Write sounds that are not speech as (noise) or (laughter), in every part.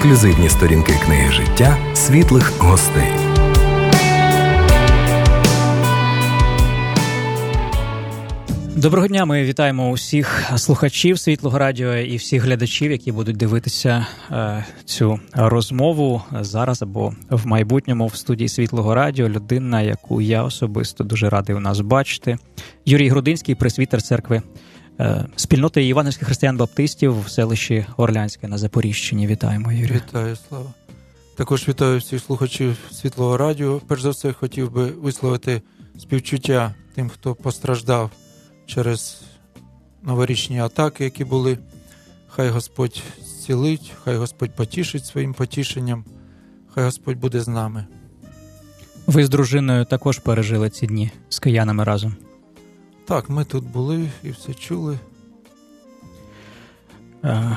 ексклюзивні сторінки книги життя світлих гостей. Доброго дня. Ми вітаємо усіх слухачів світлого радіо і всіх глядачів, які будуть дивитися е, цю розмову зараз або в майбутньому в студії світлого радіо. Людина, яку я особисто дуже радий у нас бачити. Юрій Грудинський, пресвітер церкви спільноти іванівських християн-баптистів в селищі Орлянське на Запоріжчині. Вітаємо, Юрій. Вітаю, слава. Також вітаю всіх слухачів Світлого Радіо. Перш за все, хотів би висловити співчуття тим, хто постраждав через новорічні атаки, які були. Хай Господь зцілить, хай Господь потішить своїм потішенням, хай Господь буде з нами. Ви з дружиною також пережили ці дні з киянами разом. Так, ми тут були і все чули. Е,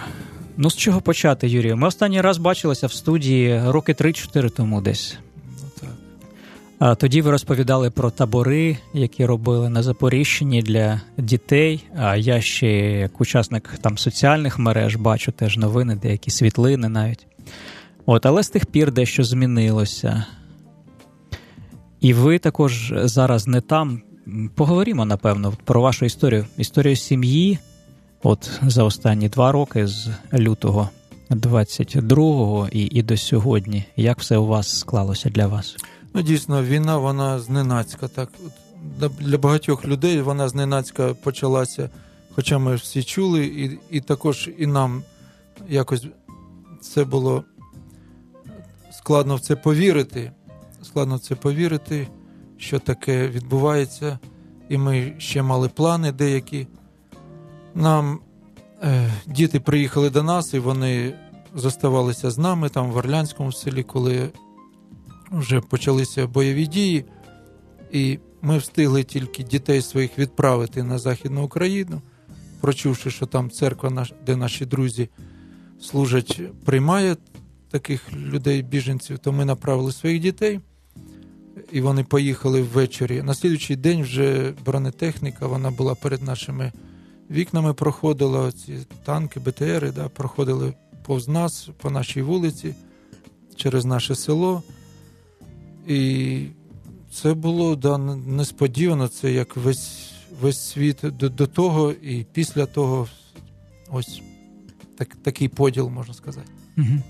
ну, з чого почати, Юрію? Ми останній раз бачилися в студії роки 3-4 тому десь. Ну, так. А тоді ви розповідали про табори, які робили на Запоріжчині для дітей. А я ще як учасник там соціальних мереж бачу теж новини, деякі світлини навіть. От, але з тих пір дещо змінилося. І ви також зараз не там. Поговоримо, напевно, про вашу історію. Історію сім'ї. От за останні два роки з лютого 22-го і і до сьогодні. Як все у вас склалося для вас? Ну, дійсно, війна, вона зненацька. Так для багатьох людей вона зненацька почалася. Хоча ми всі чули, і і також і нам якось це було складно в це повірити. Складно в це повірити що таке відбувається, і ми ще мали плани деякі. Нам е, діти приїхали до нас, і вони зоставалися з нами там в Орлянському селі, коли вже почалися бойові дії, і ми встигли тільки дітей своїх відправити на Західну Україну, прочувши, що там церква, де наші друзі служать, приймає таких людей-біженців, то ми направили своїх дітей і вони поїхали ввечері. На слідуючий день вже бронетехніка, вона була перед нашими вікнами, проходила ці танки, БТРи, да, проходили повз нас по нашій вулиці, через наше село. І це було да, несподівано, це як весь весь світ до, до того, і після того ось так, такий поділ, можна сказати. Угу.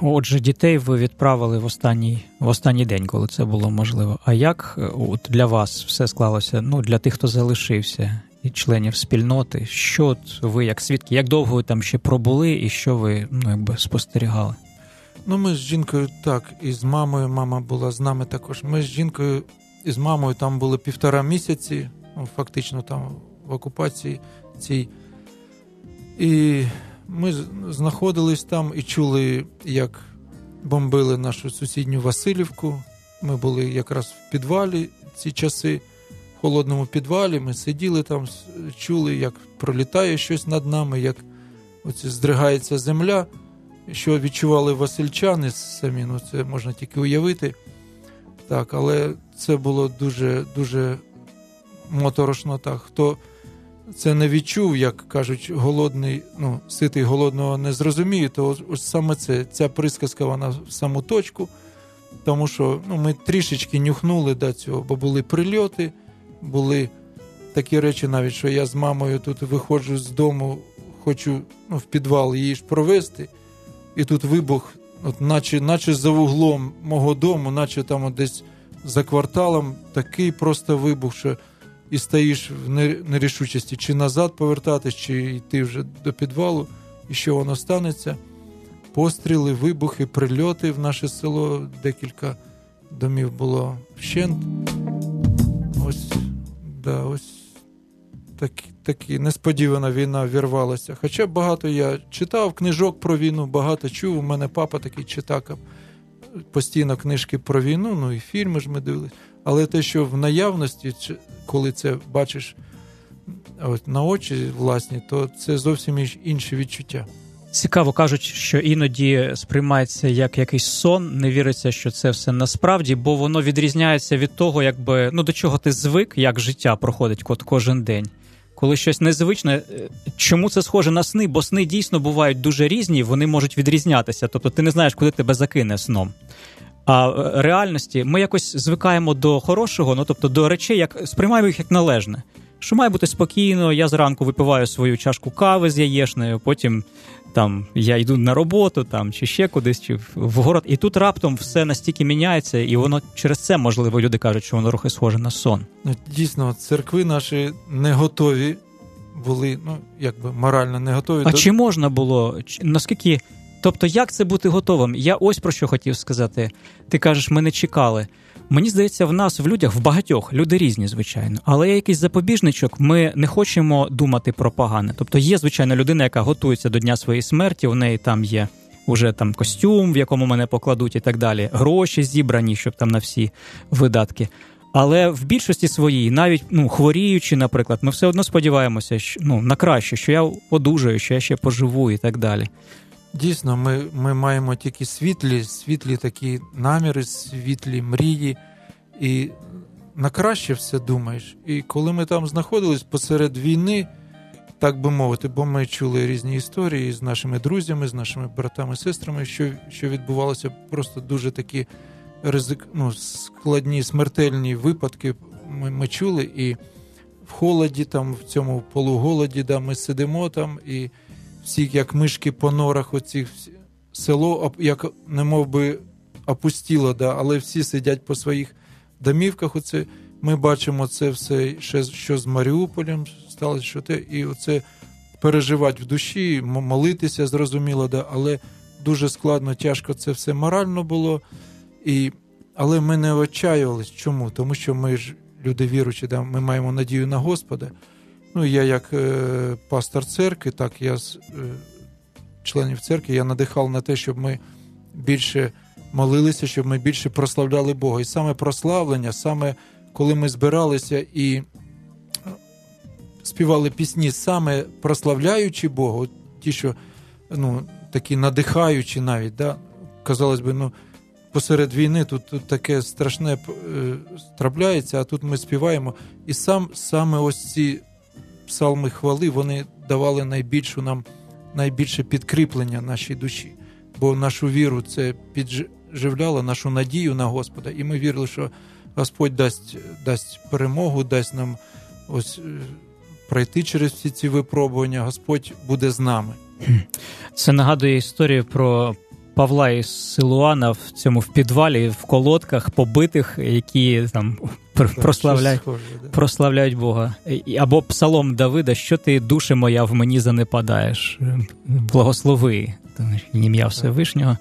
Отже, дітей ви відправили в останній в останній день, коли це було можливо. А як от для вас все склалося? Ну для тих, хто залишився, і членів спільноти, що от ви як свідки, як довго ви там ще пробули, і що ви ну якби спостерігали? Ну, ми з жінкою так, і з мамою. Мама була з нами також. Ми з жінкою і з мамою там були півтора місяці, фактично там в окупації цій. І ми знаходились там і чули, як бомбили нашу сусідню Васильівку. Ми були якраз в підвалі ці часи, в холодному підвалі. Ми сиділи там, чули, як пролітає щось над нами, як оце здригається земля. Що відчували Васильчани самі, ну це можна тільки уявити. Так, але це було дуже дуже моторошно так. Хто це не відчув, як кажуть, голодний, ну, ситий голодного не зрозуміє, то ось саме це, ця присказка вона в саму точку. Тому що ну, ми трішечки нюхнули до цього, бо були прильоти, були такі речі, навіть що я з мамою тут виходжу з дому, хочу ну, в підвал її ж провести, і тут вибух, от наче наче за вуглом мого дому, наче там от десь за кварталом такий просто вибух, що і стоїш в нерішучості, чи назад повертатись, чи йти вже до підвалу, і що воно станеться. Постріли, вибухи, прильоти в наше село, декілька домів було вщент. Ось, да, ось так, такі несподівана війна вірвалася. Хоча багато я читав книжок про війну, багато чув. У мене папа такий читак, постійно книжки про війну, ну і фільми ж ми дивились. Але те, що в наявності, коли це бачиш от, на очі власні, то це зовсім інше відчуття. Цікаво кажуть, що іноді сприймається як якийсь сон, не віриться, що це все насправді, бо воно відрізняється від того, якби ну до чого ти звик, як життя проходить кожен день. коли щось незвичне. Е, чому це схоже на сни? Бо сни дійсно бувають дуже різні, вони можуть відрізнятися. Тобто ти не знаєш, куди тебе закине сном. А реальності ми якось звикаємо до хорошого, ну тобто до речей, як сприймаємо їх як належне. Що має бути спокійно, я зранку випиваю свою чашку кави з яєшнею, потім там я йду на роботу там чи ще кудись, чи в город. І тут раптом все настільки міняється, і воно через це можливо люди кажуть, що воно трохи схоже на сон. Ну, Дійсно, церкви наші не готові були, ну якби морально не готові. А до... чи можна було наскільки? Тобто, як це бути готовим? Я ось про що хотів сказати. Ти кажеш, ми не чекали. Мені здається, в нас в людях в багатьох люди різні, звичайно, але є якийсь запобіжничок. Ми не хочемо думати про погане. Тобто є звичайно людина, яка готується до дня своєї смерті. У неї там є уже там костюм, в якому мене покладуть, і так далі. Гроші зібрані, щоб там на всі видатки. Але в більшості своїй, навіть ну хворіючи, наприклад, ми все одно сподіваємося, що ну на краще, що я одужаю, що я ще поживу, і так далі. Дійсно, ми ми маємо тільки світлі, світлі такі наміри, світлі мрії, і на краще все думаєш. І коли ми там знаходились посеред війни, так би мовити, бо ми чули різні історії з нашими друзями, з нашими братами сестрами, що що відбувалося просто дуже такі ризик, ну, складні смертельні випадки. Ми ми чули, і в холоді, там, в цьому полуголоді, да, ми сидимо там і всі, як мишки по норах, оці село, як не мов би опустіло, да, але всі сидять по своїх домівках. Оце Ми бачимо це все, ще, що з Маріуполем сталося, що те, і оце переживати в душі, молитися, зрозуміло, да, але дуже складно, тяжко це все морально було. І, Але ми не отчаювались. Чому? Тому що ми ж люди віруючі, да, ми маємо надію на Господа. Ну, я як е, пастор церкви, так я з е, членів церкви, я надихав на те, щоб ми більше молилися, щоб ми більше прославляли Бога. І саме прославлення, саме коли ми збиралися і е, співали пісні, саме прославляючи Бога, ті, що ну, такі надихаючі навіть, да, казалось би, ну. Посеред війни тут тут таке страшне е, трапляється, а тут ми співаємо. І сам саме ось ці псалми хвали вони давали найбільшу нам найбільше підкріплення нашій душі, бо нашу віру це підживляло, нашу надію на Господа, і ми вірили, що Господь дасть дасть перемогу, дасть нам ось е, пройти через всі ці випробування. Господь буде з нами. Це нагадує історію про Павла із Силуана в цьому в підвалі, в колодках побитих, які там (laughs) прославляють схоже, да. прославляють Бога. Або псалом Давида, що ти, душе моя, в мені занепадаєш. Благослови ім'я Всевишнього.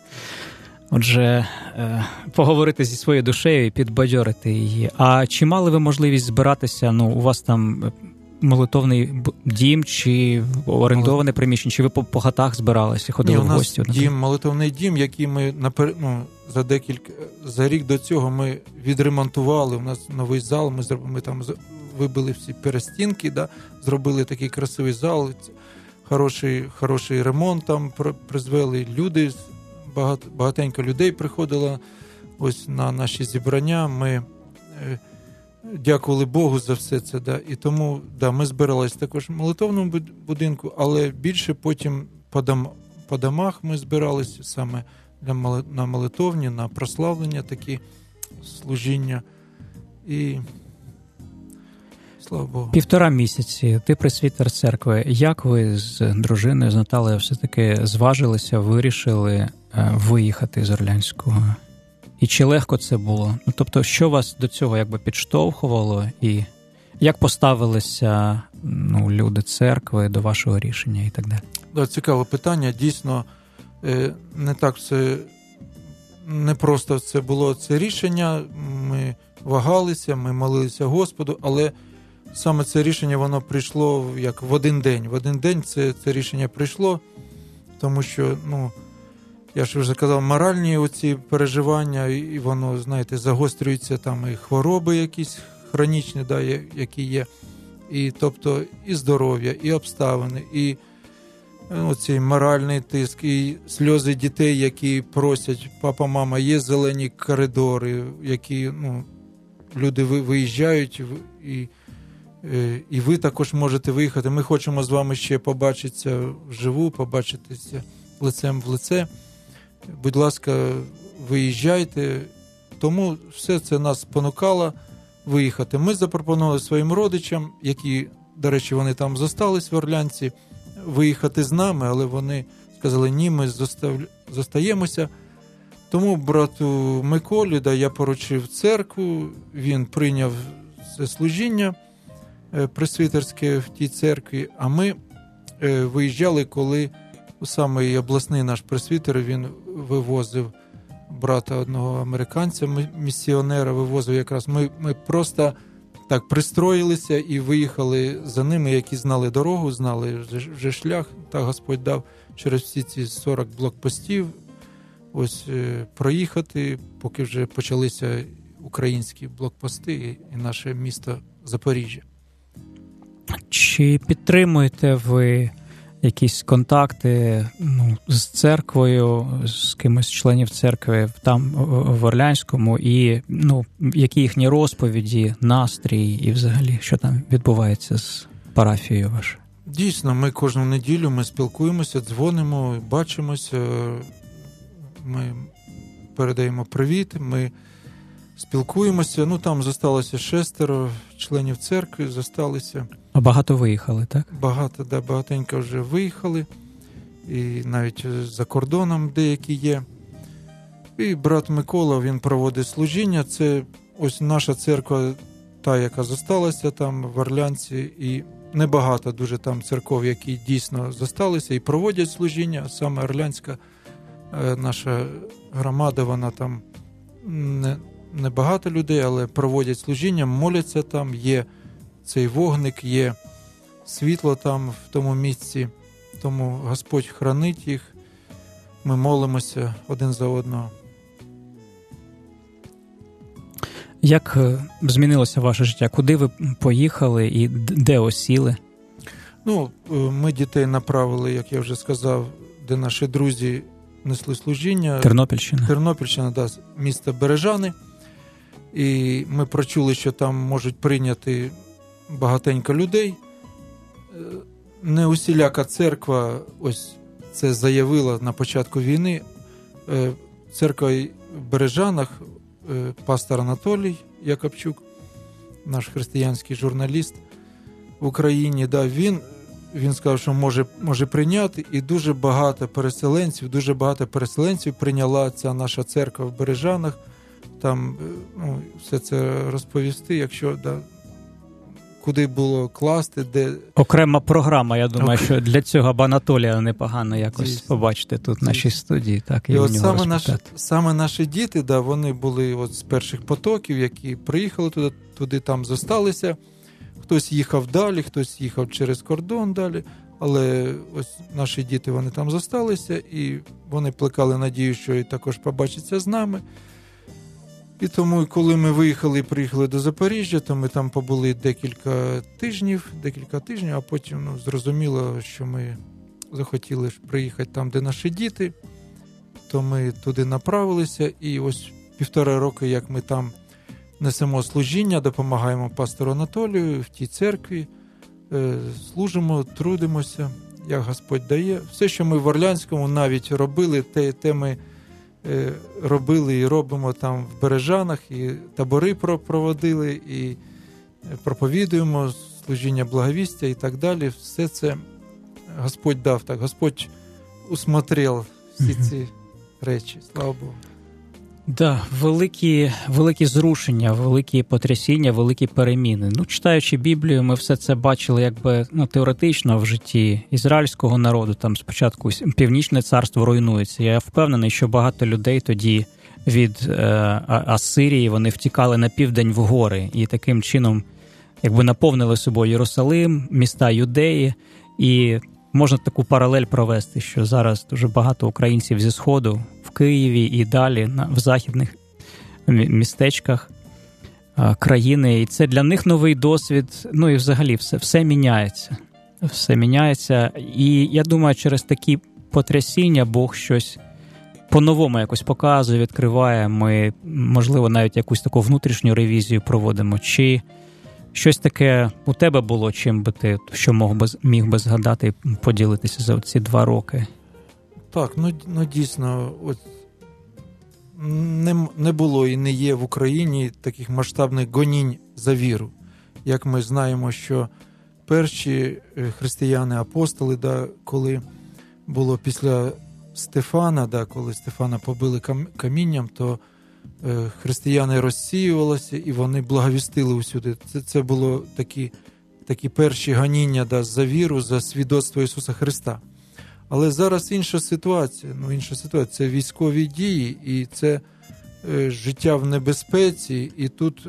Отже, е, поговорити зі своєю душею і підбадьорити її. А чи мали ви можливість збиратися? Ну, у вас там молитовний дім чи орендоване приміщення? Чи ви по, по хатах збиралися? Ходили Ні, в гості? Дім, молитовний дім, який ми напер... ну, за декілька за рік до цього ми відремонтували. У нас новий зал. Ми зробили ми там вибили всі перестінки, да, зробили такий красивий зал. Хороший хороший ремонт там призвели люди. Багато, багатенько людей приходило ось на наші зібрання. Ми е, дякували Богу за все це. Да. І тому да, ми збиралися також в молитовному будинку, але більше потім по, дом, по домах ми збиралися саме для на молитовні, на прославлення такі служіння. І слава Богу. Півтора місяці ти присвітер церкви. Як ви з дружиною з Наталею все-таки зважилися, вирішили е, виїхати з Орлянського? І чи легко це було? Ну тобто, що вас до цього якби підштовхувало, і як поставилися ну, люди церкви до вашого рішення і так далі? Да, цікаве питання. Дійсно, е, не так все не просто це було це рішення. Ми вагалися, ми молилися Господу, але саме це рішення воно прийшло як в один день. В один день це, це рішення прийшло, тому що, ну я ж вже казав, моральні оці переживання, і воно, знаєте, загострюються там і хвороби якісь хронічні, да, які є. І тобто і здоров'я, і обставини, і ну, оцей моральний тиск, і сльози дітей, які просять, папа, мама, є зелені коридори, які ну, люди виїжджають і Е, і ви також можете виїхати. Ми хочемо з вами ще побачитися вживу, побачитися лицем в лице. Будь ласка, виїжджайте. Тому все це нас спонукало виїхати. Ми запропонували своїм родичам, які, до речі, вони там зостались в Орлянці, виїхати з нами, але вони сказали, ні, ми зостаємося. Тому брату Миколі да, я поручив церкву, він прийняв це служіння е, пресвітерське в тій церкві, а ми е, виїжджали, коли саме обласний наш пресвітер він вивозив брата одного американця, місіонера вивозив якраз. Ми, Ми просто так пристроїлися і виїхали за ними, які знали дорогу, знали вже шлях. Та Господь дав через всі ці 40 блокпостів. Ось е, проїхати, поки вже почалися українські блокпости і наше місто Запоріжжя. Чи підтримуєте ви якісь контакти ну, з церквою, з кимось з членів церкви там в Орлянському, і ну, які їхні розповіді, настрій, і взагалі, що там відбувається з парафією вашою? Дійсно, ми кожну неділю ми спілкуємося, дзвонимо, бачимося, ми передаємо привіт. ми спілкуємося. Ну там зосталося шестеро членів церкви, зосталися. А багато виїхали, так? Багато, да, багатенько вже виїхали, і навіть за кордоном деякі є. І брат Микола він проводить служіння. Це ось наша церква, та, яка зосталася там в Орлянці, і небагато дуже там церков, які дійсно зосталися і проводять служіння. Саме Орлянська е, наша громада, вона там не, небагато людей, але проводять служіння, моляться там, є цей вогник, є світло там в тому місці, тому Господь хранить їх. Ми молимося один за одного. Як е, змінилося ваше життя? Куди ви поїхали і де осіли? Ну, е, ми дітей направили, як я вже сказав, де наші друзі несли служіння. Тернопільщина. Тернопільщина, да, місто Бережани. І ми прочули, що там можуть прийняти багатенько людей. Е, не усіляка церква ось це заявила на початку війни. Е, церква в Бережанах, е, пастор Анатолій Якобчук, наш християнський журналіст в Україні, да, він він сказав, що може може прийняти, і дуже багато переселенців, дуже багато переселенців прийняла ця наша церква в Бережанах там ну, все це розповісти, якщо да, куди було класти, де. Окрема програма, я думаю, Ок... що для цього б Анатолія непогано якось Дійсно. побачити тут в нашій студії. Так, і, і от саме наші, саме наші діти, да, вони були от з перших потоків, які приїхали туди, туди там зосталися. Хтось їхав далі, хтось їхав через кордон далі. Але ось наші діти вони там зосталися, і вони плекали надію, що і також побачаться з нами. І тому, коли ми виїхали і приїхали до Запоріжжя, то ми там побули декілька тижнів, декілька тижнів, а потім ну, зрозуміло, що ми захотіли приїхати там, де наші діти, то ми туди направилися, і ось півтора роки, як ми там несемо служіння, допомагаємо пастору Анатолію в тій церкві, е, служимо, трудимося, як Господь дає. Все, що ми в Орлянському навіть робили, те, те ми. Е, робили і робимо там в Бережанах, і табори проводили, і проповідуємо служіння благовістя і так далі. Все це Господь дав так. Господь усмотрел всі ці речі. Слава Богу. Да, великі великі зрушення, великі потрясіння, великі переміни. Ну, читаючи Біблію, ми все це бачили якби ну, теоретично в житті ізраїльського народу. Там спочатку північне царство руйнується. Я впевнений, що багато людей тоді від е, Асирії вони втікали на південь в гори і таким чином якби наповнили собою Єрусалим, міста Юдеї. І можна таку паралель провести, що зараз дуже багато українців зі Сходу в Києві і далі в західних містечках країни. І це для них новий досвід. Ну і взагалі все, все міняється. Все міняється. І я думаю, через такі потрясіння Бог щось. По-новому якось показує, відкриває. Ми, можливо, навіть якусь таку внутрішню ревізію проводимо, чи щось таке у тебе було, чим би ти що мог би міг би згадати і поділитися за ці два роки? Так, ну ну дійсно, от не, не було і не є в Україні таких масштабних гонінь за віру. Як ми знаємо, що перші е, християни-апостоли, да, коли було після Стефана, да, коли Стефана побили камінням, то е, християни розсіювалися і вони благовістили усюди. Це це було такі такі перші ганіння да, за віру, за свідоцтво Ісуса Христа. Але зараз інша ситуація. Ну, інша ситуація це військові дії, і це е, життя в небезпеці. І тут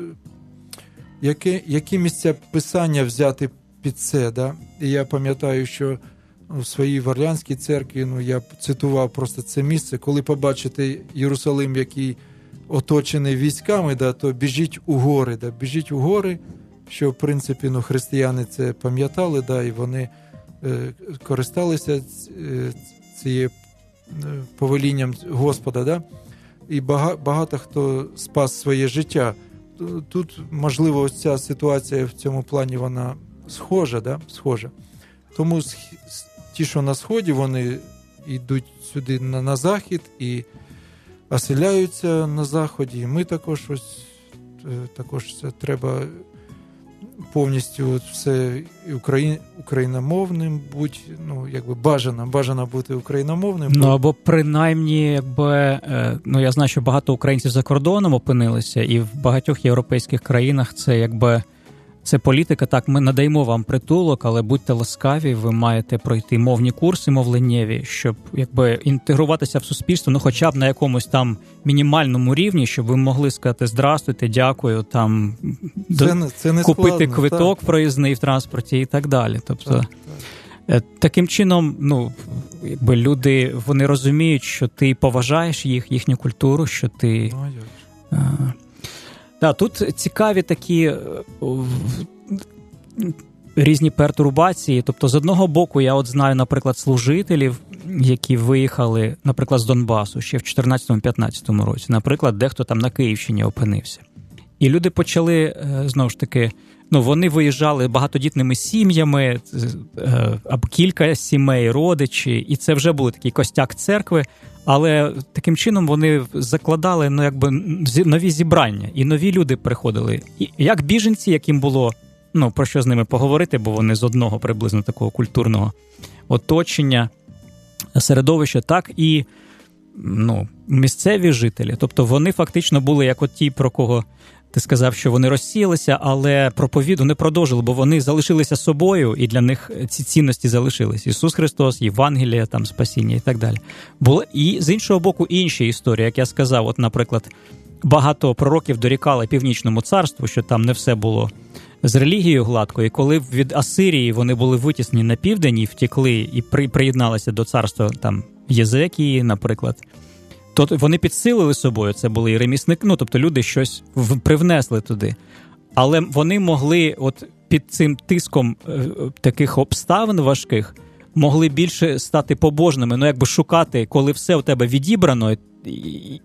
яке, які місця писання взяти під це? Да? І я пам'ятаю, що в своїй Варлянській церкві ну, я цитував просто це місце, коли побачите Єрусалим, який оточений військами, да, то біжіть у гори, да, біжіть у гори, що в принципі ну, християни це пам'ятали, да, і вони. Е, користалися е, цією е, повелінням Господа, да? і багато хто спас своє життя. Тут, можливо, ця ситуація в цьому плані вона схожа. да? схожа. Тому ті, що на сході, вони йдуть сюди на, на захід і оселяються на заході. І Ми також ось також це треба повністю от все Украї... україномовним, будь ну якби бажано, бажано бути україномовним. Ну або принаймні, якби е, ну я знаю, що багато українців за кордоном опинилися, і в багатьох європейських країнах це якби. Це політика. Так, ми надаємо вам притулок, але будьте ласкаві, ви маєте пройти мовні курси мовленнєві, щоб якби інтегруватися в суспільство, ну хоча б на якомусь там мінімальному рівні, щоб ви могли сказати Здрастуйте, дякую, там це, до, це не купити складно, квиток так. проїзний в транспорті і так далі. Тобто так, так. Е, таким чином, ну якби люди вони розуміють, що ти поважаєш їх, їхню культуру, що ти. Ну, Да, Тут цікаві такі е, різні пертурбації. Тобто, з одного боку, я от знаю, наприклад, служителів, які виїхали, наприклад, з Донбасу ще в 2014-2015 році. Наприклад, дехто там на Київщині опинився. І люди почали е, знову ж таки. Ну, вони виїжджали багатодітними сім'ями, е, або кілька сімей, родичі, і це вже був такий костяк церкви. Але таким чином вони закладали ну, якби нові зібрання, і нові люди приходили. І як біженці, яким було ну про що з ними поговорити, бо вони з одного приблизно такого культурного оточення, середовища, так і ну, місцеві жителі. Тобто вони фактично були як от ті, про кого ти сказав, що вони розсіялися, але проповіду не продовжили, бо вони залишилися собою, і для них ці цінності залишились. Ісус Христос, Євангелія, там спасіння і так далі. Було і з іншого боку, інші історії, як я сказав, от, наприклад, багато пророків дорікали північному царству, що там не все було з релігією гладко, і коли від Асирії вони були витіснені на південь і втекли і приєдналися до царства там Єзекії, наприклад то вони підсилили собою. Це були і ремісники, ну тобто люди щось привнесли туди. Але вони могли, от під цим тиском е, таких обставин важких, могли більше стати побожними, ну якби шукати, коли все у тебе відібрано,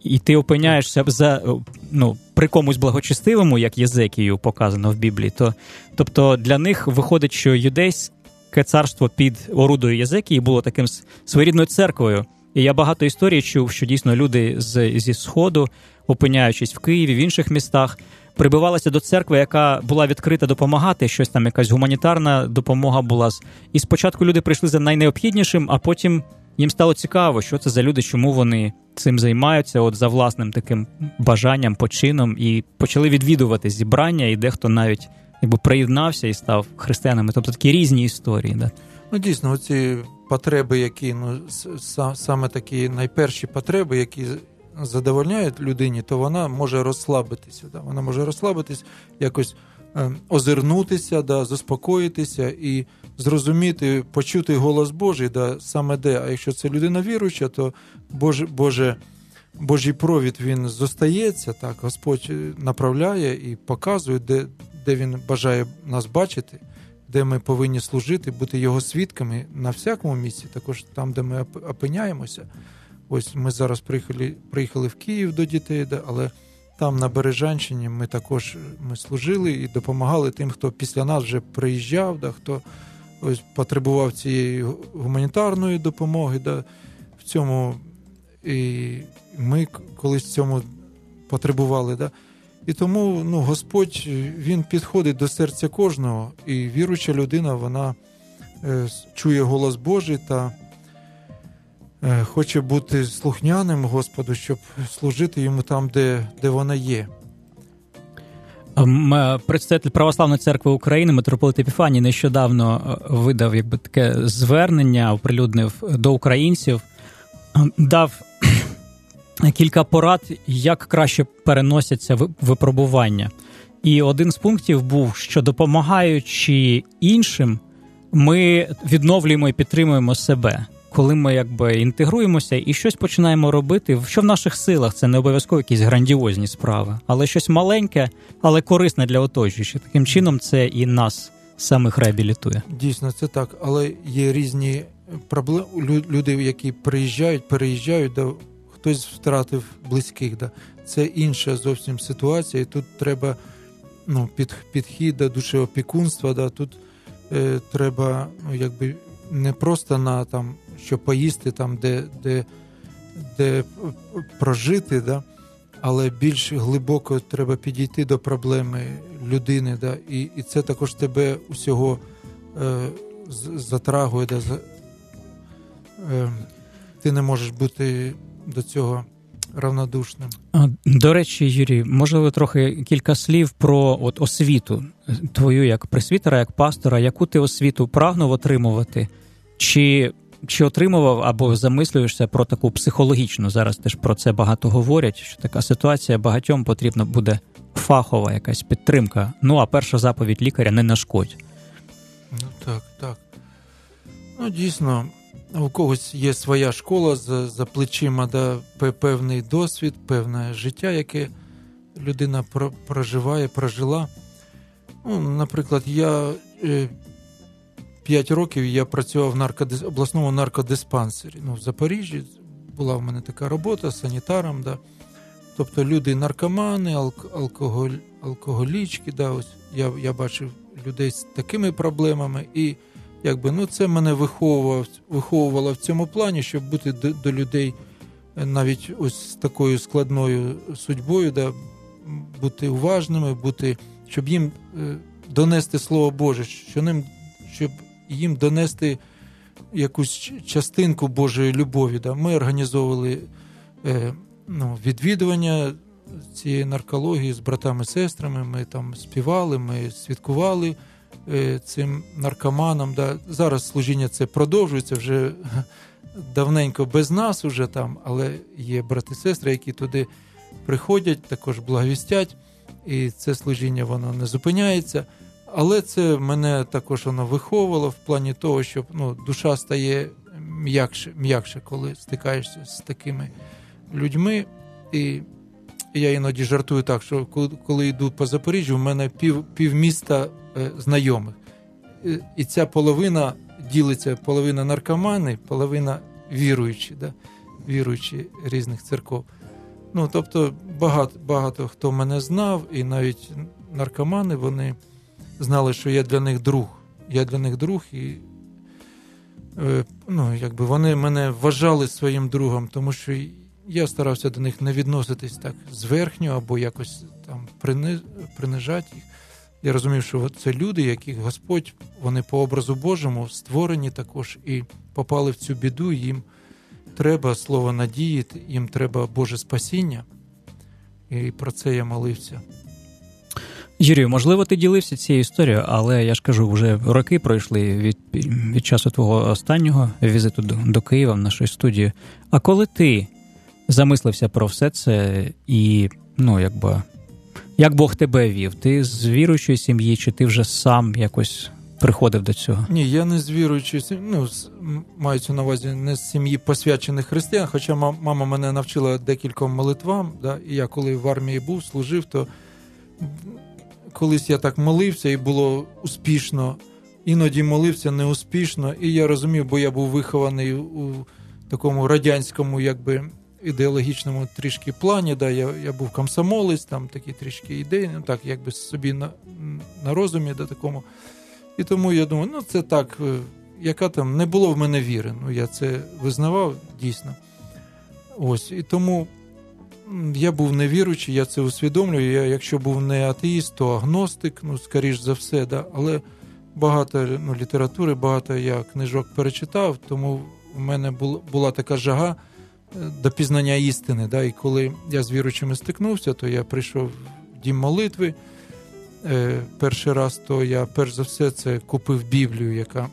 і, ти опиняєшся за ну, при комусь благочестивому, як Єзекію показано в Біблії. То, Тобто для них виходить, що юдейське царство під орудою Єзекії було таким своєрідною церквою. І я багато історій чув, що дійсно люди з, зі Сходу, опиняючись в Києві, в інших містах, прибивалися до церкви, яка була відкрита допомагати. Щось там, якась гуманітарна допомога була. І спочатку люди прийшли за найнеобхіднішим, а потім їм стало цікаво, що це за люди, чому вони цим займаються, от за власним таким бажанням, почином, і почали відвідувати зібрання, і дехто навіть якби приєднався і став християнами. Тобто такі різні історії. Да? Ну, дійсно, оці потреби, які ну, саме такі найперші потреби, які задовольняють людині, то вона може розслабитися. Да? Вона може розслабитись, якось е, озирнутися, да, заспокоїтися і зрозуміти, почути голос Божий, да, саме де. А якщо це людина віруюча, то Боже, Боже, Божий провід він зостається, так, Господь направляє і показує, де, де він бажає нас бачити де ми повинні служити, бути його свідками на всякому місці, також там, де ми опиняємося. Ось ми зараз приїхали приїхали в Київ до дітей, але там на Бережанщині ми також ми служили і допомагали тим, хто після нас вже приїжджав, да, хто ось потребував цієї гуманітарної допомоги. Да, В цьому і ми колись в цьому потребували. Да. І тому ну, Господь він підходить до серця кожного, і віруюча людина, вона е, чує голос Божий та е, хоче бути слухняним Господу, щоб служити йому там, де, де вона є. Е, представитель Православної церкви України митрополит Епіфаній нещодавно видав якби таке звернення, оприлюднив до українців, дав кілька порад, як краще переносяться випробування. І один з пунктів був, що допомагаючи іншим, ми відновлюємо і підтримуємо себе. Коли ми якби інтегруємося і щось починаємо робити, що в наших силах це не обов'язково якісь грандіозні справи, але щось маленьке, але корисне для оточуючих. Таким чином, це і нас самих реабілітує. Дійсно, це так, але є різні проблеми. Люди, які приїжджають, переїжджають, да, хтось втратив близьких. Да. Це інша зовсім ситуація. і Тут треба ну, під, підхід до душеопікунства. Да. Тут е, треба ну, якби не просто на там, що поїсти, там, де де, де прожити, да, але більш глибоко треба підійти до проблеми людини. Да, І і це також тебе усього е, затрагує. Да, е, Ти не можеш бути до цього равнодушним. До речі, Юрій, можливо, трохи кілька слів про от освіту твою як пресвітера, як пастора, яку ти освіту прагнув отримувати, чи чи отримував або замислюєшся про таку психологічну? Зараз теж про це багато говорять. Що така ситуація багатьом потрібна буде фахова якась підтримка. Ну а перша заповідь лікаря не нашкодь. Ну так, так. Ну, дійсно, у когось є своя школа за за плечима, да, певний досвід, певне життя, яке людина проживає, прожила. Ну, Наприклад, я 5 е, років я працював в наркодис... обласному наркодиспансері. Ну, В Запоріжжі була в мене така робота санітаром. Да. Тобто люди наркомани, алкоголь, алкоголічки. Да, ось Я я бачив людей з такими проблемами. і якби ну це мене виховував, виховувало в цьому плані, щоб бути до, до людей е, навіть ось з такою складною судьбою, да, бути уважними, бути, щоб їм е, донести слово Боже, що ним, щоб їм донести якусь частинку Божої любові. Да. Ми організовували е, ну, відвідування цієї наркології з братами-сестрами. Ми там співали, ми святкували. Е, цим наркоманам. Да. Зараз служіння це продовжується вже давненько без нас, уже там, але є брати і сестри, які туди приходять, також благовістять, і це служіння воно не зупиняється. Але це мене також воно виховувало в плані того, що ну, душа стає м'якше, м'якше, коли стикаєшся з такими людьми. І я іноді жартую так, що коли йду по Запоріжжю, в мене пів півміста Е, знайомих. І ця половина ділиться половина наркомани, половина віруючі, да? віруючі різних церков. Ну, Тобто багато багато хто мене знав, і навіть наркомани вони знали, що я для них друг. Я для них друг, і е, ну, якби вони мене вважали своїм другом, тому що я старався до них не відноситись так зверхньо або якось там принижати їх. Я розумів, що це люди, яких Господь, вони по образу Божому створені також і попали в цю біду. Їм треба слово надії, їм треба Боже спасіння. І про це я молився. Юрію, можливо, ти ділився цією історією, але я ж кажу, вже роки пройшли від від часу твого останнього візиту до, до Києва в нашу студію. А коли ти замислився про все це і, ну, якби як Бог тебе вів? Ти з віруючої сім'ї, чи ти вже сам якось приходив до цього? Ні, я не з віруючої сім'ї, ну, мається на увазі не з сім'ї посвячених християн. Хоча мама мене навчила декільком молитвам. Да, І я коли в армії був, служив, то колись я так молився і було успішно. Іноді молився неуспішно, і я розумів, бо я був вихований у такому радянському якби ідеологічному трішки плані. Да, Я я був комсомолець, там такі трішки ідеї, ну так, якби собі на на розумі до такому. І тому я думаю, ну це так, е, яка там не було в мене віри. Ну, я це визнавав дійсно. Ось, І тому я був невіруючий, я це усвідомлюю. Я, Якщо був не атеїст, то агностик, ну, скоріш за все, да, але багато ну, літератури, багато я книжок перечитав, тому в мене була така жага до пізнання істини. Да, І коли я з віруючими стикнувся, то я прийшов в дім молитви. Е, перший раз, то я перш за все це купив Біблію, яка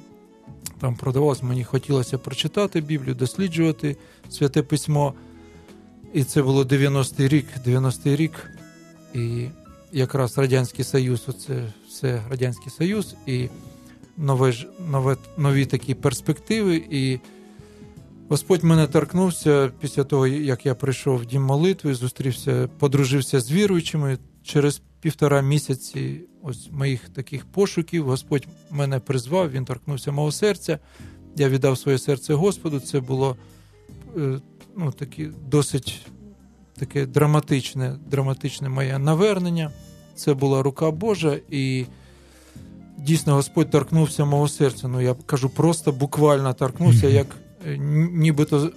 там продавалась. Мені хотілося прочитати Біблію, досліджувати святе письмо. І це було 90-й рік, 90-й рік. І якраз Радянський Союз, оце все Радянський Союз, і нове, нове, нові такі перспективи. І Господь мене торкнувся після того, як я прийшов в дім молитви, зустрівся, подружився з віруючими. Через півтора місяці ось моїх таких пошуків Господь мене призвав, він торкнувся мого серця. Я віддав своє серце Господу. Це було е, ну, такі, досить таке драматичне, драматичне моє навернення. Це була рука Божа, і дійсно Господь торкнувся мого серця. Ну, я кажу, просто буквально торкнувся, як нібито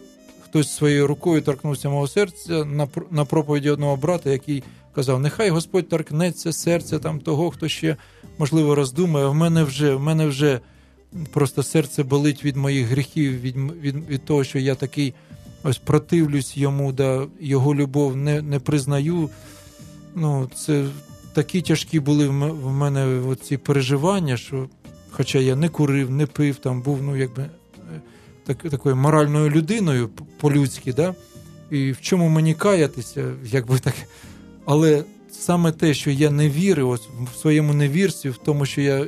хтось своєю рукою торкнувся мого серця на проповіді одного брата, який казав: Нехай Господь торкнеться серця там того, хто ще можливо роздумає. В мене вже в мене вже просто серце болить від моїх гріхів, від від, від того, що я такий ось противлюсь йому, да, його любов не не признаю. Ну, Це такі тяжкі були в мене ці переживання, що, хоча я не курив, не пив, там був ну, якби, так, такою моральною людиною по-людськи, да? і в чому мені каятися, якби так. Але саме те, що я не вірив ось в своєму невірстві, в тому, що я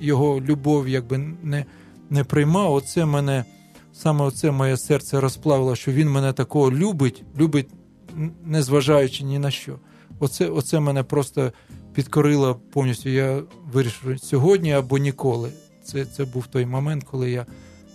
його любов якби не не приймав, оце мене саме оце моє серце розплавило, що він мене такого любить, любить, незважаючи ні на що. Оце оце мене просто підкорило повністю. Я вирішив сьогодні або ніколи. Це це був той момент, коли я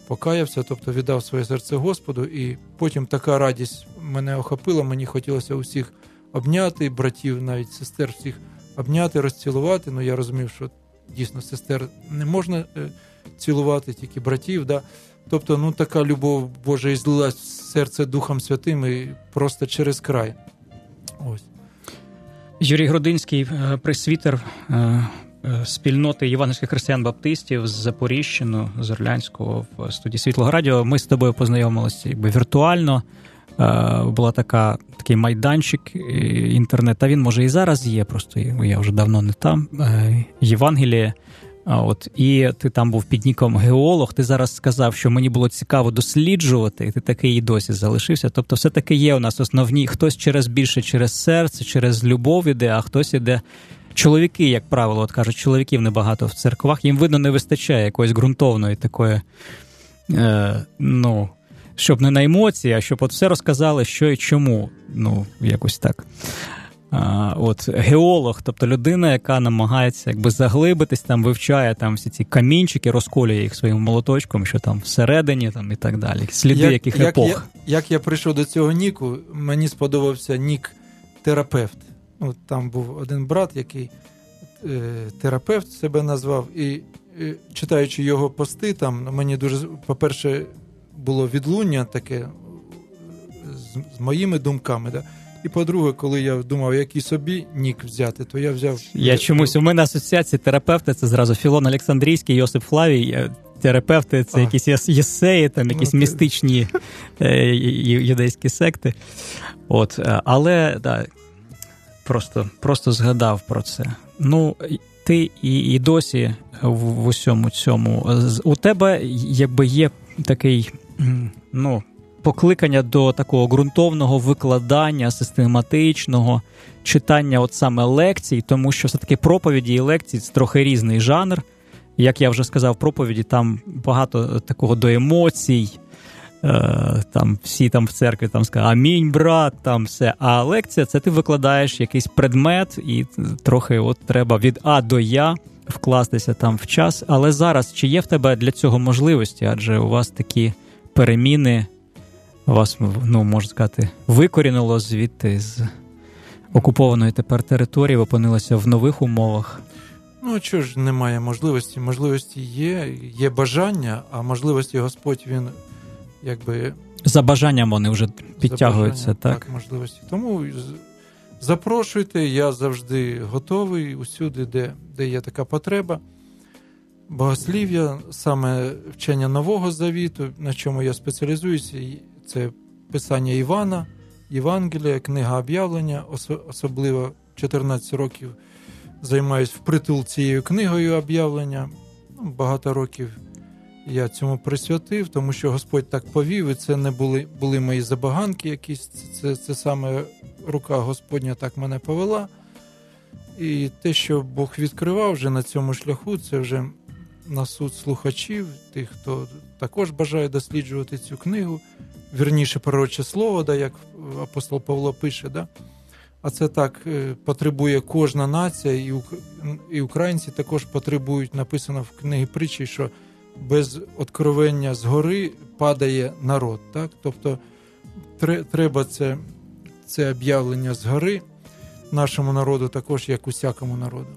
покаявся, тобто віддав своє серце Господу, і потім така радість мене охопила. Мені хотілося усіх обняти, братів, навіть сестер, всіх обняти, розцілувати. Ну я розумів, що дійсно сестер не можна е, цілувати, тільки братів. Да? Тобто, ну така любов Божа і злилась в серце Духом Святим і просто через край. Ось. Юрій Грудинський, е, пресвітер е, спільноти євангельських християн-баптистів з Запоріжчину, з Орлянського в студії Світлого Радіо. Ми з тобою познайомилися якби віртуально. Була така такий майданчик інтернет, а він може і зараз є, просто я вже давно не там. Євангеліє. От і ти там був під ніком геолог. Ти зараз сказав, що мені було цікаво досліджувати, і ти такий і досі залишився. Тобто, все таки є у нас основні хтось через більше через серце, через любов іде, а хтось іде. Чоловіки, як правило, от кажуть, чоловіків небагато в церквах. Їм видно не вистачає якоїсь ґрунтовної такої, е, ну, щоб не на емоції, а щоб от все розказали, що і чому. Ну, якось так. От геолог, тобто людина, яка намагається якби заглибитись, там вивчає там всі ці камінчики, розколює їх своїм молоточком, що там всередині, там і так далі. Сліди як, яких як епох. Я, як я прийшов до цього Ніку, мені сподобався нік терапевт. Ну, Там був один брат, який е, терапевт себе назвав, і е, читаючи його пости, там мені дуже, по-перше, було відлуння таке з, з моїми думками. Да? І по-друге, коли я думав, який собі нік взяти, то я взяв. Я чомусь у мене асоціації терапевти це зразу Філон Олександрійський, Йосип Флавій. Терапевти це а. якісь єсеї, там якісь ну, містичні е, юдейські секти. От, е, Але да, просто просто згадав про це. Ну, ти і і досі в, усьому цьому. У тебе якби є такий, ну покликання до такого ґрунтовного викладання, систематичного читання, от саме лекцій, тому що все-таки проповіді і лекції це трохи різний жанр. Як я вже сказав, проповіді там багато такого до емоцій. Е, там всі там в церкві там скажуть амінь, брат, там все. А лекція це ти викладаєш якийсь предмет, і трохи от треба від А до Я вкластися там в час. Але зараз чи є в тебе для цього можливості? Адже у вас такі переміни вас, ну можна сказати, викорінило звідти з окупованої тепер території, опинилося в нових умовах. Ну, чого ж немає можливості? Можливості є, є бажання, а можливості Господь він якби. За бажанням вони вже підтягуються, так? Так, можливості. Тому запрошуйте, я завжди готовий усюди, де, де є така потреба. Богослів'я, саме вчення Нового Завіту, на чому я спеціалізуюся, це писання Івана, Євангелія, книга об'явлення, особливо 14 років займаюся впритул цією книгою об'явлення. Ну, багато років я цьому присвятив, тому що Господь так повів, і це не були були мої забаганки якісь. Це, це саме рука Господня так мене повела. І те, що Бог відкривав вже на цьому шляху, це вже на суд слухачів, тих, хто також бажає досліджувати цю книгу, вірніше пророче слово, да, як апостол Павло пише. Да? А це так е, потребує кожна нація, і українці також потребують, написано в книгі притчі, що без откровення згори падає народ. Так? Тобто треба це, це об'явлення згори нашому народу, також як усякому народу.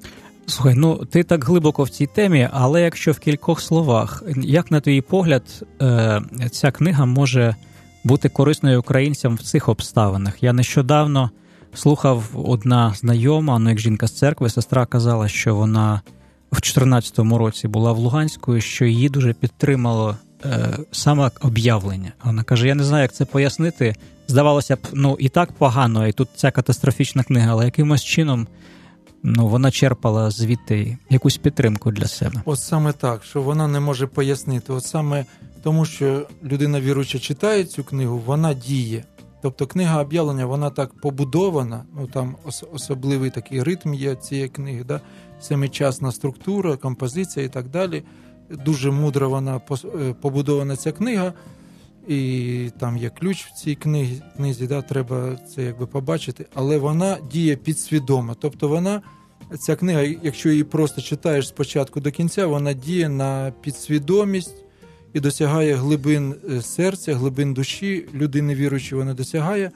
Слухай, ну ти так глибоко в цій темі, але якщо в кількох словах, як на твій погляд, е, ця книга може бути корисною українцям в цих обставинах? Я нещодавно слухав одна знайома, ну як жінка з церкви, сестра казала, що вона в 2014 році була в Луганську, що її дуже підтримало е, саме об'явлення. Вона каже: Я не знаю, як це пояснити. Здавалося б, ну і так погано, і тут ця катастрофічна книга, але якимось чином ну, вона черпала звідти якусь підтримку для себе. От саме так, що вона не може пояснити. От саме тому, що людина віруюча читає цю книгу, вона діє. Тобто книга об'явлення, вона так побудована, ну там особливий такий ритм є цієї книги, да? Семичасна структура, композиція і так далі. Дуже мудро вона е, побудована ця книга, і там є ключ в цій книзі, книзі да? треба це якби побачити, але вона діє підсвідомо. Тобто вона, ця книга, якщо її просто читаєш спочатку до кінця, вона діє на підсвідомість і досягає глибин е, серця, глибин душі, людини віруючої вона досягає.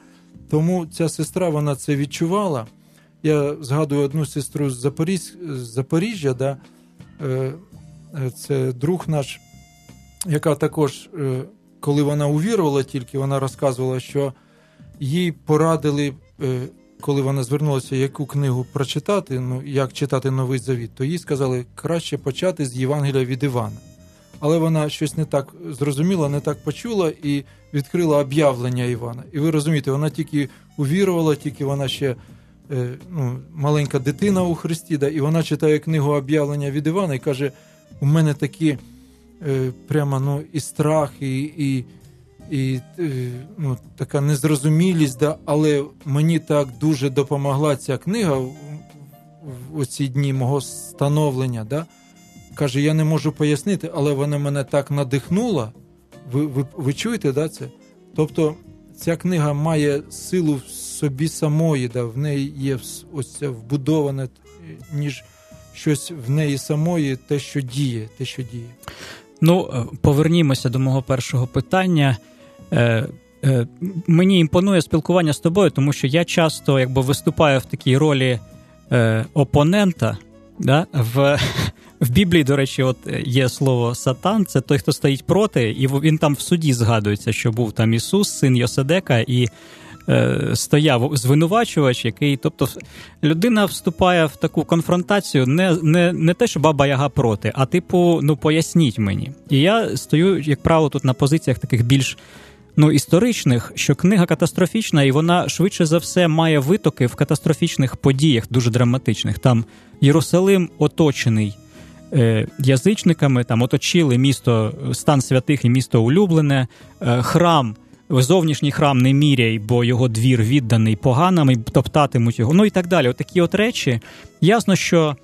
Тому ця сестра вона це відчувала. Я згадую одну сестру з Запоріж... Запоріжжя, да? Е, е, це друг наш, яка також, коли вона увірувала, тільки вона розказувала, що їй порадили, коли вона звернулася, яку книгу прочитати, ну як читати новий завіт, то їй сказали краще почати з Євангелія від Івана але вона щось не так зрозуміла, не так почула і відкрила об'явлення Івана. І ви розумієте, вона тільки увірувала, тільки вона ще е, ну, маленька дитина у Христі, да, і вона читає книгу об'явлення від Івана і каже: у мене такі е, прямо ну, і страх, і і, і е, ну, така незрозумілість, да, але мені так дуже допомогла ця книга в, оці дні мого становлення. Да, Каже, я не можу пояснити, але вона мене так надихнула. Ви ви, ви чуєте да, це? Тобто ця книга має силу собі самої, да, в неї є ось це вбудоване, ніж щось в неї самої, те, що діє, те, що діє. Ну, е, повернімося до мого першого питання. Е, е, Мені імпонує спілкування з тобою, тому що я часто якби виступаю в такій ролі е, опонента да, в (laughs) в Біблії, до речі, от е, є слово Сатан, це той, хто стоїть проти, і він там в суді згадується, що був там Ісус, син Йоседека, і е, стояв звинувачувач, який, тобто, людина вступає в таку конфронтацію, не не, не те, що баба яга проти, а типу, ну поясніть мені. І я стою, як правило, тут на позиціях таких більш. Ну, історичних, що книга катастрофічна, і вона швидше за все має витоки в катастрофічних подіях, дуже драматичних. Там Єрусалим оточений Е, язичниками, там оточили місто, стан святих і місто улюблене, е, храм. Зовнішній храм не міряй, бо його двір відданий поганим, і топтатимуть його. Ну і так далі. Отакі от речі. Ясно, що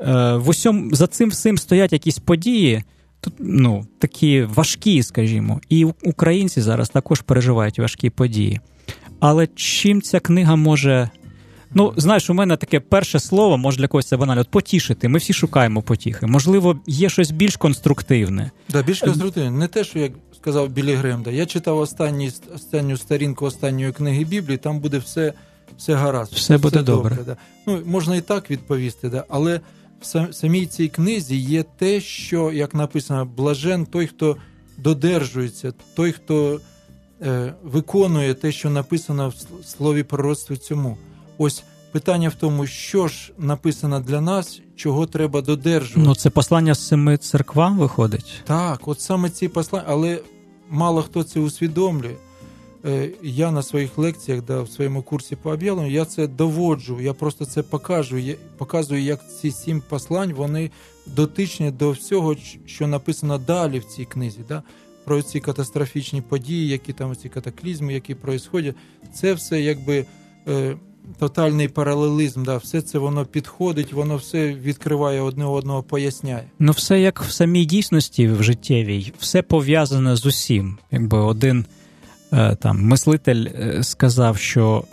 е, в усьому за цим всім стоять якісь події, тут, ну, такі важкі, скажімо. І українці зараз також переживають важкі події. Але чим ця книга може Ну, знаєш, у мене таке перше слово, може для когось це банально, от потішити. Ми всі шукаємо потіхи. Можливо, є щось більш конструктивне. Да, більш конструктивне. Не те, що як сказав Білі Грем, да, я читав останні, останню сторінку останньої книги Біблії, там буде все все гаразд. Все, все буде добре. добре да. Ну, Можна і так відповісти, да, але в самій цій книзі є те, що, як написано, блажен той, хто додержується, той, хто е, виконує те, що написано в слові пророцтва цьому. Ось питання в тому, що ж написано для нас, чого треба додержувати. Ну, це послання з семи церквам виходить. Так, от саме ці послання, але мало хто це усвідомлює. Е, я на своїх лекціях, да, в своєму курсі по об'явленню, я це доводжу, я просто це покажу. Я показую, як ці сім послань вони дотичні до всього, що написано далі в цій книзі. Да? Про ці катастрофічні події, які там ці катаклізми, які проїсходять. Це все якби е, тотальний паралелізм. Да? Все це воно підходить, воно все відкриває одне одного, поясняє. Ну, все як в самій дійсності в життєвій, все пов'язане з усім. Якби один. Е, там мислитель е, сказав, що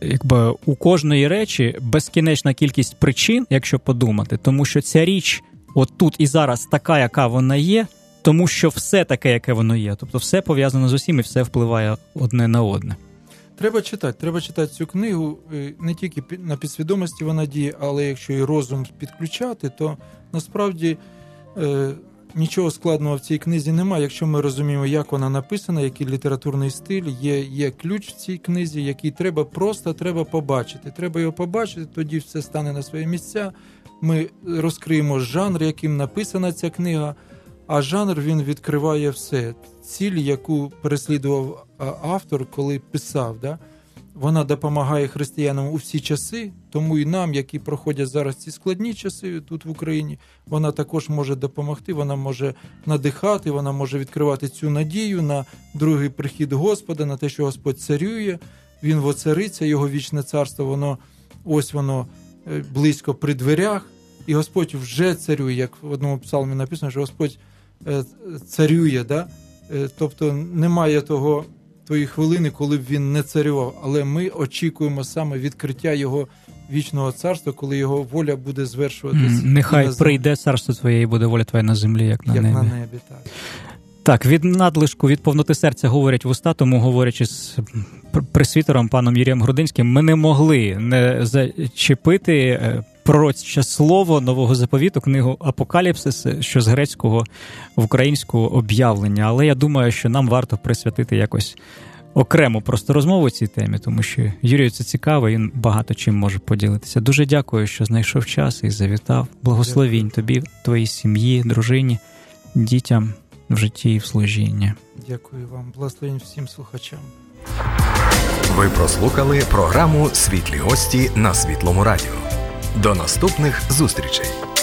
якби у кожної речі безкінечна кількість причин, якщо подумати, тому що ця річ от тут і зараз така, яка вона є, тому що все таке, яке воно є. Тобто все пов'язано з усім і все впливає одне на одне. Треба читати, треба читати цю книгу е, не тільки на підсвідомості вона діє, але якщо і розум підключати, то насправді нічого складного в цій книзі немає, якщо ми розуміємо, як вона написана, який літературний стиль, є є ключ в цій книзі, який треба просто треба побачити. Треба його побачити, тоді все стане на свої місця. Ми розкриємо жанр, яким написана ця книга. А жанр він відкриває все. Ціль, яку переслідував автор, коли писав. Да? Вона допомагає християнам у всі часи, тому і нам, які проходять зараз ці складні часи тут в Україні, вона також може допомогти, вона може надихати, вона може відкривати цю надію на другий прихід Господа, на те, що Господь царює, Він воцариться, його вічне царство, воно ось воно е, близько при дверях, і Господь вже царює, як в одному псалмі написано, що Господь е, царює. Да? Е, тобто немає того тої хвилини, коли б він не царював. Але ми очікуємо саме відкриття його вічного царства, коли його воля буде звершуватися. Нехай прийде царство твоє і буде воля твоя на землі, як на як небі. на небі. Так. Так, від надлишку, від повноти серця говорять вуста, тому говорячи з пресвітером паном Юрієм Грудинським, ми не могли не зачепити е, пророцьке слово нового заповіту, книгу Апокаліпсис, що з грецького в українську об'явлення. Але я думаю, що нам варто присвятити якось окрему просто розмову цій темі, тому що Юрію це цікаво, він багато чим може поділитися. Дуже дякую, що знайшов час і завітав. Благословінь тобі, твоїй сім'ї, дружині, дітям в житті і в служінні. Дякую вам, благословень всім слухачам. Ви прослухали програму Світлі гості на Світлому Радіо. До наступних зустрічей.